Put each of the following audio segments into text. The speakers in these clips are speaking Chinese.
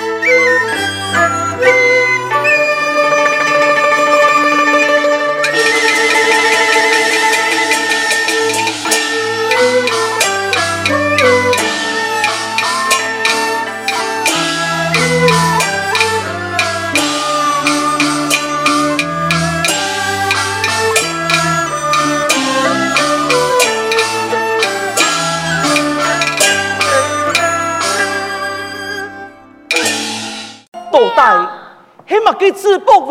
Música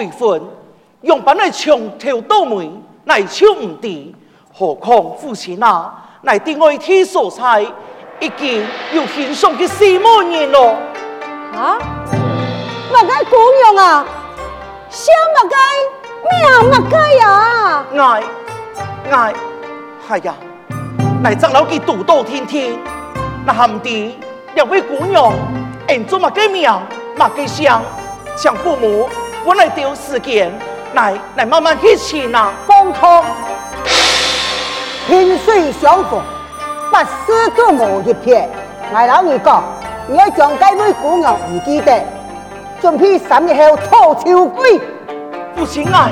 辈分，用把来墙头多门，内超唔掂，何况父亲那乃啲爱天所菜，一件要献上嘅四毛年咯。啊？麦该姑娘啊，小麦该咩样该呀？爱，哎，系呀，乃长老佢独到天天，那含地两位姑娘，认做麦鸡咩样，麦鸡像像父母。我来丢时间，来来慢慢去气呐。方汤，萍水相逢，不思做毛一撇。来人而讲，你要蒋介石古牛唔记得，准备三日后拖秋归，不行啊！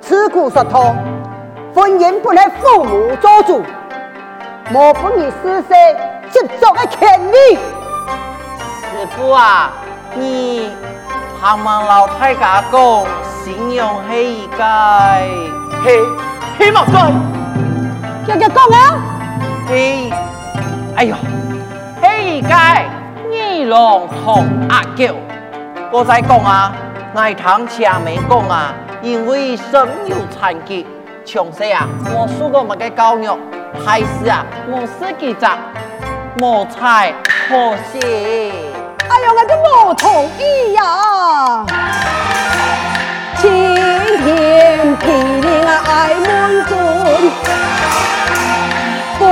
吃苦是通，婚姻不能父母做主。无本事施舍接足的权利。师傅啊，你盼望老太家讲信用系一解，嘿，嘿冇错，叫叫讲啊，嘿，哎呦，嘿一解二郎同阿九，我再讲啊，乃堂车没讲啊，因为身有残疾，详细啊，我输过物嘅教育。还是啊，我说几杂，莫猜莫食。哎呦，我都不同意呀！青天霹雳啊，爱满春，不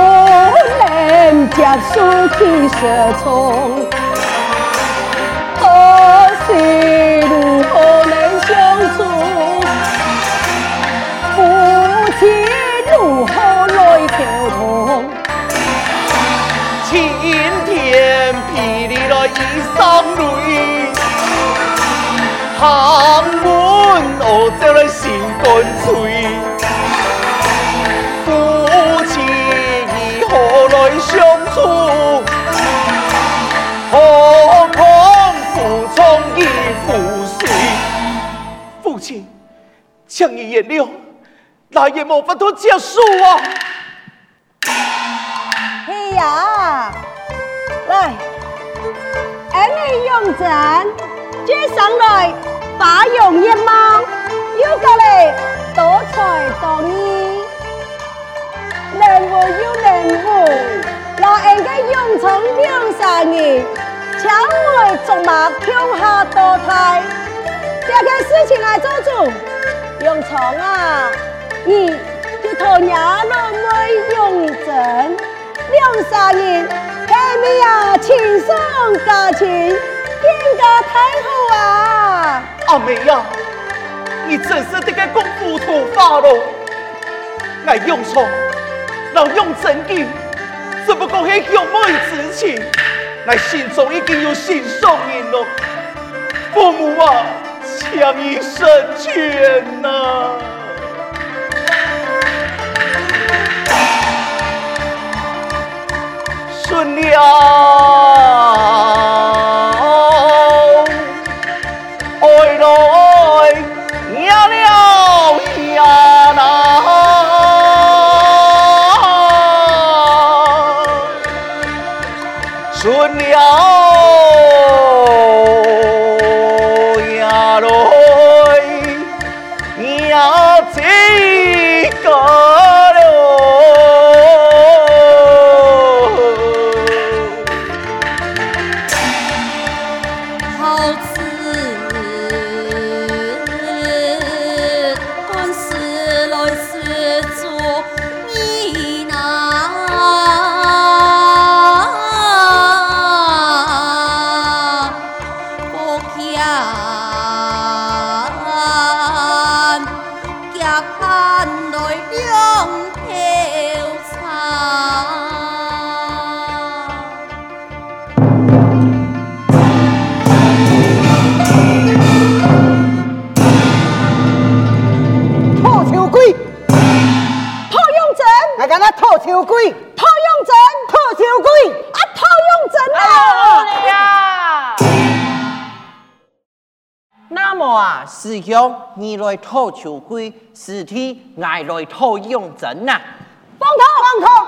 能吃暑气食葱。让阮学做来心干碎。夫妻何来相处？何况父从一父随？父亲，将你原谅，那也莫不多结束啊！哎呀，来，二位勇接上来。把用一忙，有个嘞多才多艺，能武又能文，老应该永存。两三年，墙外竹马天下多胎，这个事情来做主，永存啊，你就托伢老妹永贞，两三年还没有轻松家庭，天搞太好啊！阿妹啊，你真是这个功夫土巴了。爱用错，老用真金，怎么讲起兄妹之情，来心中已经有心上人了？父母啊，强人生犬呐，顺利啊！兄，二来讨酒归，四天挨来讨用针呐。放空，放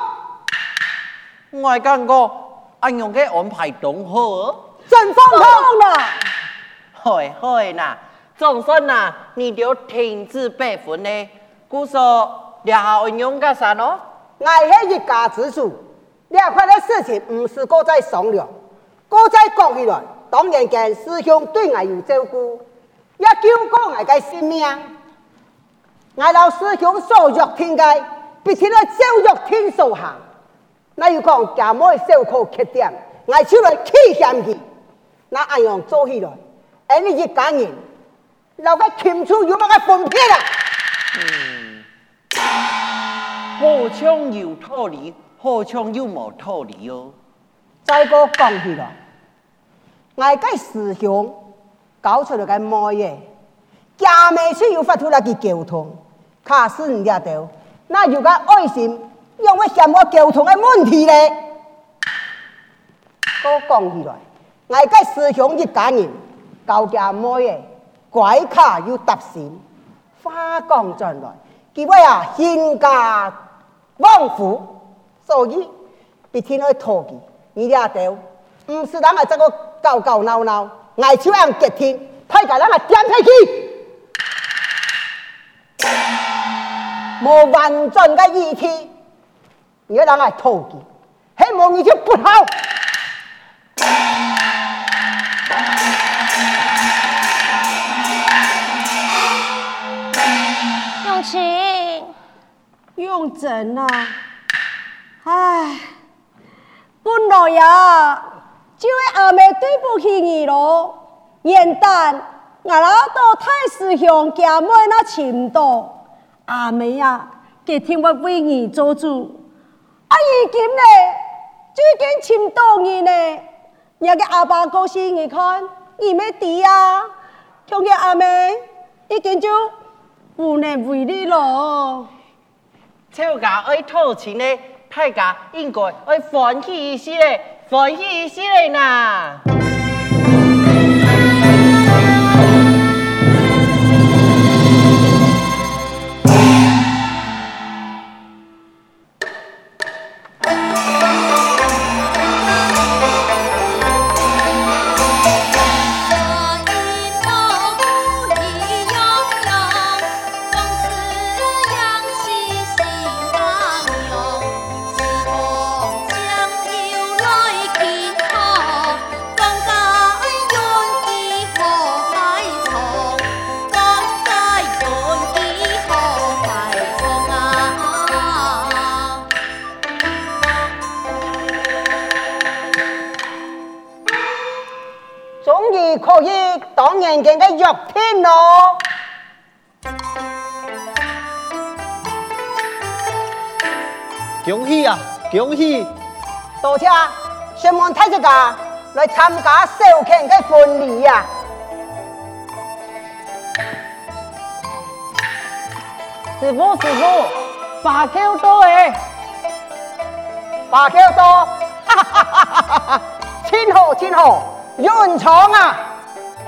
空。我干过，俺用个安排董贺。真放空了。嘿嘿呐，总算呐，你就天止辈分嘞。姑嫂，然后鸳用干啥咯？我是一家之主，两也看事情，不是个在商量，个在讲起来，当然跟师兄对我有照顾。要叫讲我计性命，我老师用手灼天界，必须来教育天数行。那又讲夹母的小可缺点，我手来取向去，那安样做起来？哎，你一讲人，留个清楚，有乜嘅分别嗯，好像有道理，好枪又无道理哦。再个讲起个，我计思想。搞出来个毛耶，家妹处又发出来去沟通，卡死你只条，那有个爱心用去解我沟通的问题咧，都讲起来，外界思想一感染，搞家妹耶，怪卡又搭线，花光出来，结果啊，兴家旺夫，所以被天来唾弃，你只条，唔是人也这个搞搞闹闹。爱手痒，揭天太假，人来点脾气，无运转个义气，人爱偷气，黑毛你就不好。用琴，用针呐，唉，不挠呀。这位阿妹对不起你咯。元旦我老多太思想家妹那青岛，阿妹啊，给天我为你做主。阿姨今呢，最近青岛你呢，那给阿爸高兴你看，你没弟啊，看见阿妹，已经就无能为力咯。吵架爱偷钱嘞，太架应该爱放弃一些嘞。做些些嘞呐。两千年该药婚了，恭喜啊！恭喜！坐车，欢迎太叔家来参加寿庆该婚礼啊！师傅，师傅，白酒多诶！白酒多，哈哈哈哈哈！祝好，祝好，荣宠啊！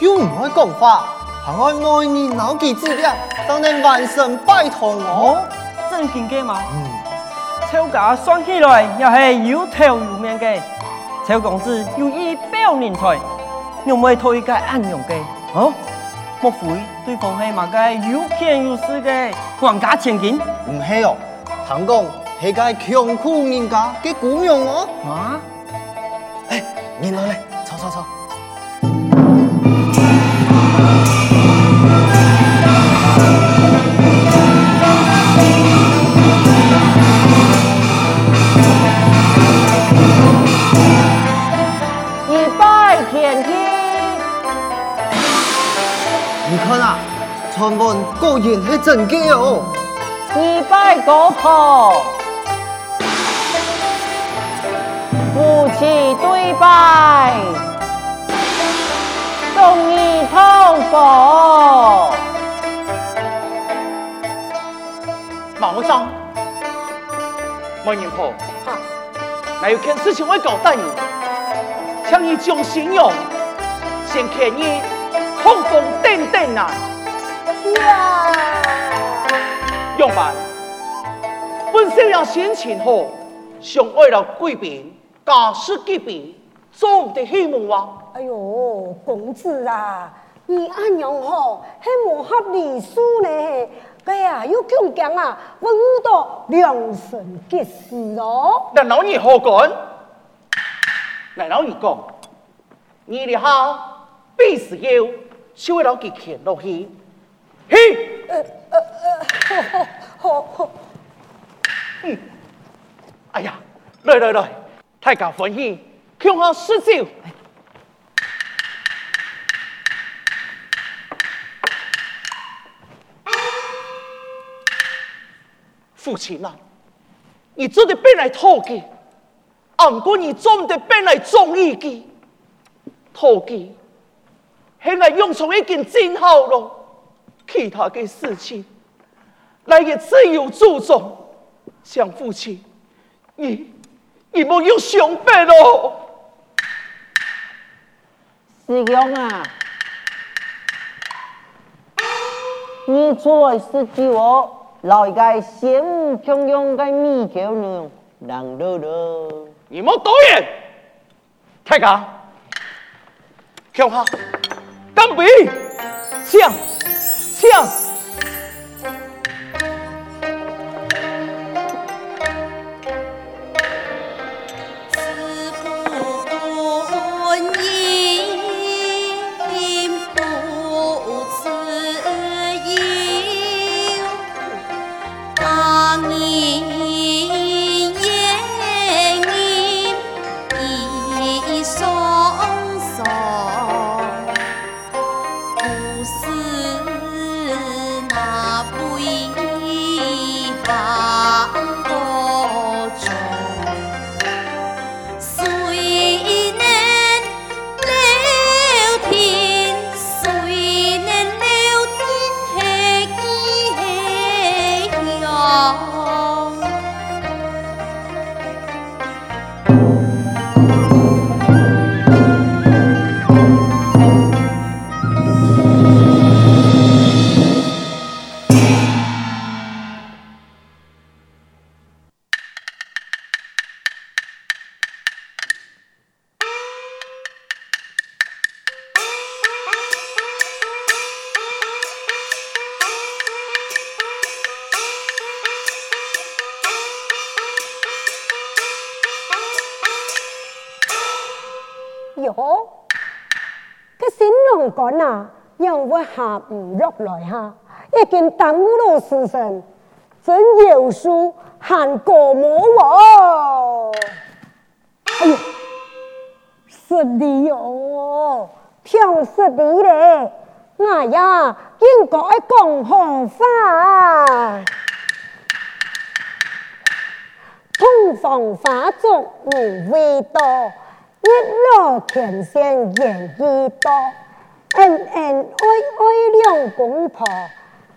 又唔可以講話，係我愛你老幾子了，當你萬神拜託我。真勁嘅嘛？嗯。秋家算起來又係有頭有面嘅，秋公子有意表人才，你唔會推介暗用嘅，哦？莫非對方係嘛個有權有勢嘅皇家千金？唔係哦，唐公係個窮苦人家嘅姑娘哦。啊？哎，你攞嚟，坐坐坐。汉文果然是真的哦！一拜高堂，夫妻对拜，送你同房。毛生，毛银婆，哈，有件事情会交代你，请你这信用先给你，轰轰鼎鼎啊！杨万，本少爷心情好，上爱了贵宾，家世极便，做不得黑魔啊！哎呦，公子啊，你阿娘吼很磨合礼数呢？哎呀要勇强啊，我遇到良辰吉时哦。那老你何干？那老二讲，你的好，必是要为了给钱落去。嘿！好好好，嗯，哎呀！来来来，太搞粉气，菊花失笑。父亲啊，你做的变来讨吉，俺哥你做的变来中意吉，讨吉现在用上一件真好了。其他的事情，来也自有注重。像父亲，你，你莫又伤悲喽。师兄啊，你出来支持我，来个羡慕平庸的秘条呢？能得的。你莫多言，太干，干他，干杯，上！ 수영! 管呐，因为下唔落来哈，已经耽误了时辰，真有书韩国魔王。哎呦，是的哦，听是的嘞，哎呀，应该讲好法。通房花烛无味道，一路前线演戏多。恩恩爱爱两公婆，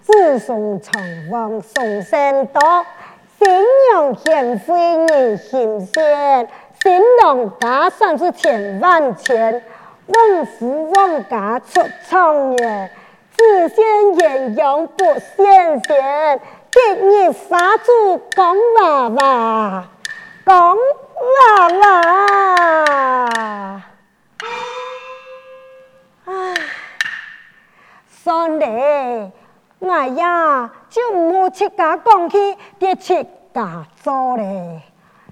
子孙成旺送三多，新娘贤惠女心善，新郎打算是千万钱，旺夫旺家出状元，子孙延用不羡烦，今日沙主讲娃娃，讲娃娃。哎，算弟，俺呀就七吃讲起，西，七假粥嘞，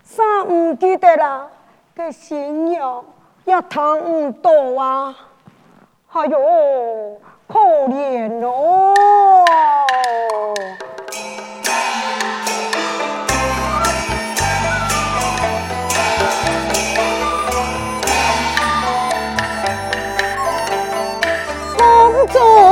啥唔记得啦？这心哟也疼唔到啊！哎呦，可怜哦！走。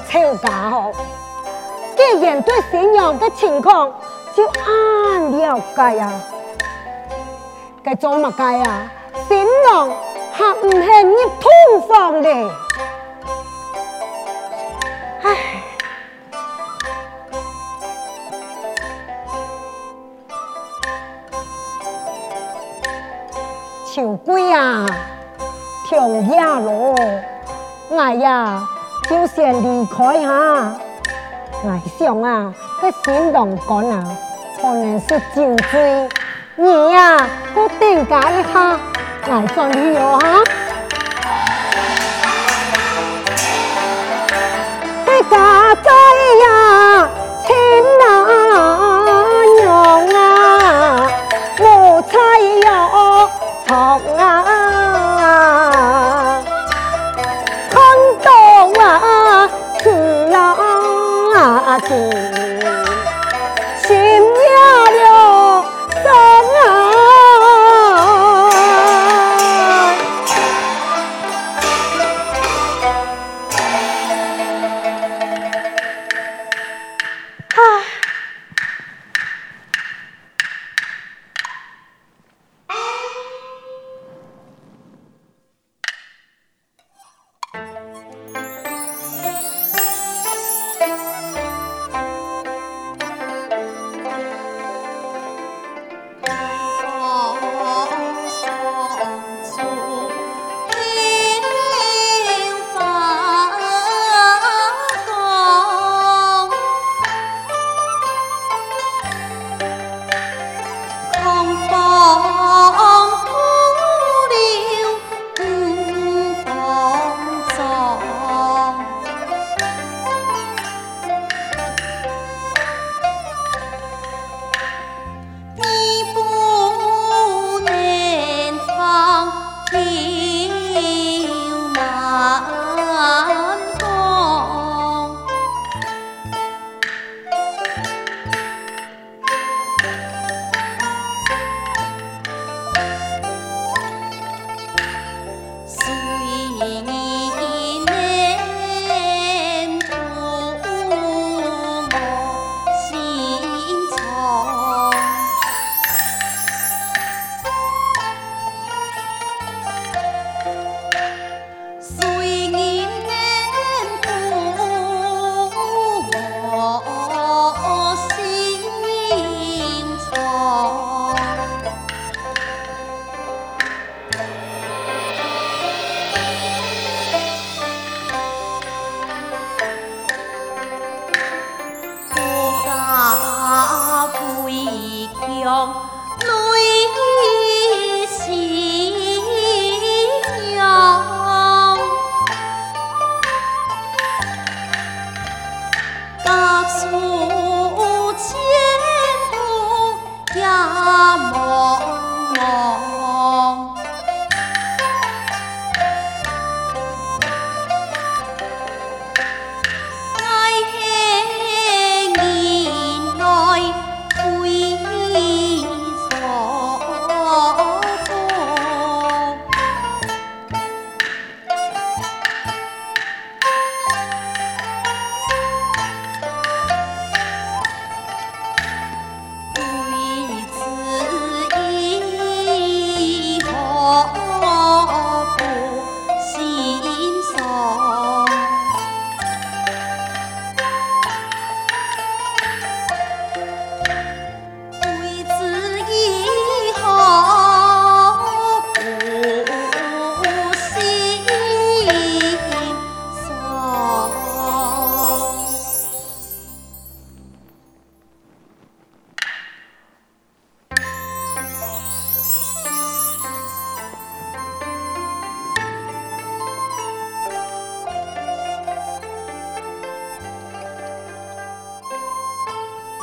吵架哦！既人对新阳的情况就暗了解啊，该怎么嘢啊？新郎还唔是你通房的？唉，挺贵啊，挺呀咯，哎呀！就先离开哈。我想啊，这新郎官啊，可能是颈椎，你呀、啊，我定解一下，来转旅游哈。这家街呀，亲啊娘啊，我猜呀，从。Ato.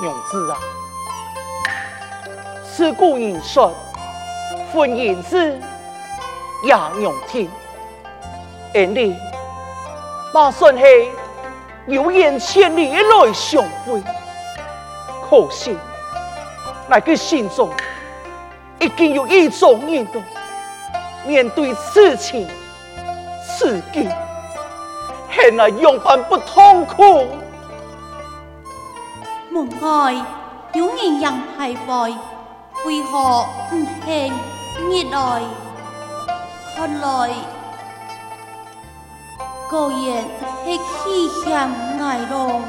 娘子啊，自古言说，婚姻事，也难听。而你，也算是流眼千里，一相会，可是，那个心中，一定有一种念头，面对此情，景，恨那永用不痛苦。门外，有千样徘徊，为何不献。你呢？看来果然是气向外露。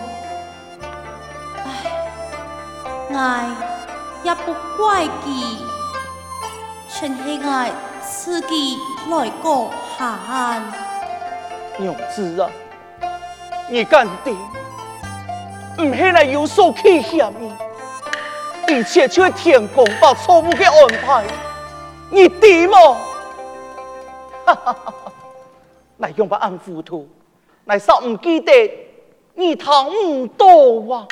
唉，外也不怪他，全是他自己过下岸。牛子啊，你干的？唔许来有所亏嫌的，一切交天公，把错误给安排。你知吗？哈 哈，你用不安斧图，你尚唔记得你贪污多啊？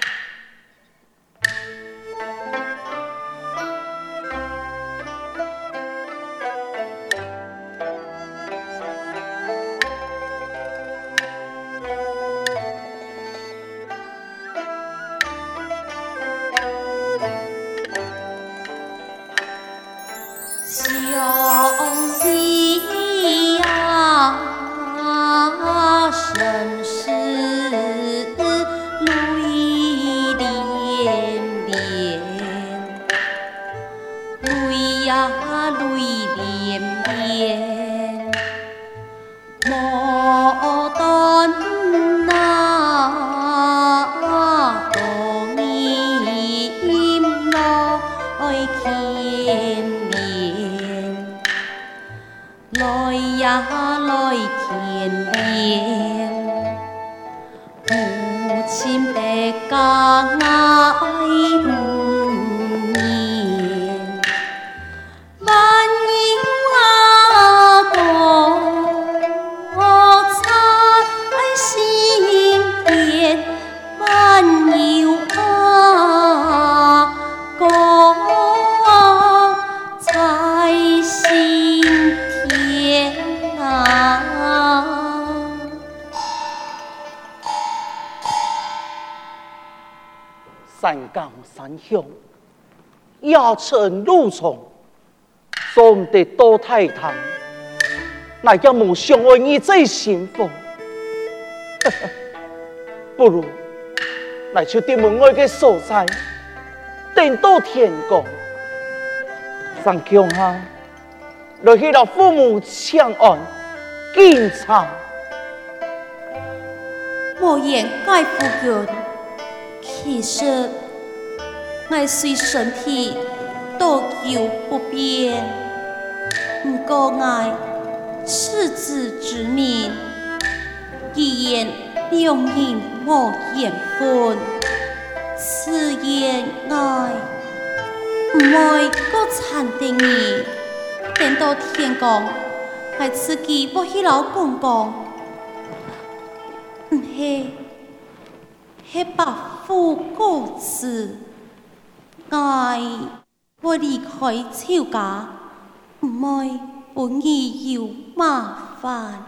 小弟。返乡，夜深露从，送唔得多太长。那叫母兄为你最幸福。不如，来去对门外的所在，等到天光，上桥下，落去到父母相安，尽长。莫言盖不盖，其实。爱虽身体多有不便，不过爱赤子之面，既然要人无言分。此言爱唔爱国产电影，等到天光，我自己要去老讲讲，唔系，系白富高次。爱我离开，休假，唔爱本意要麻烦。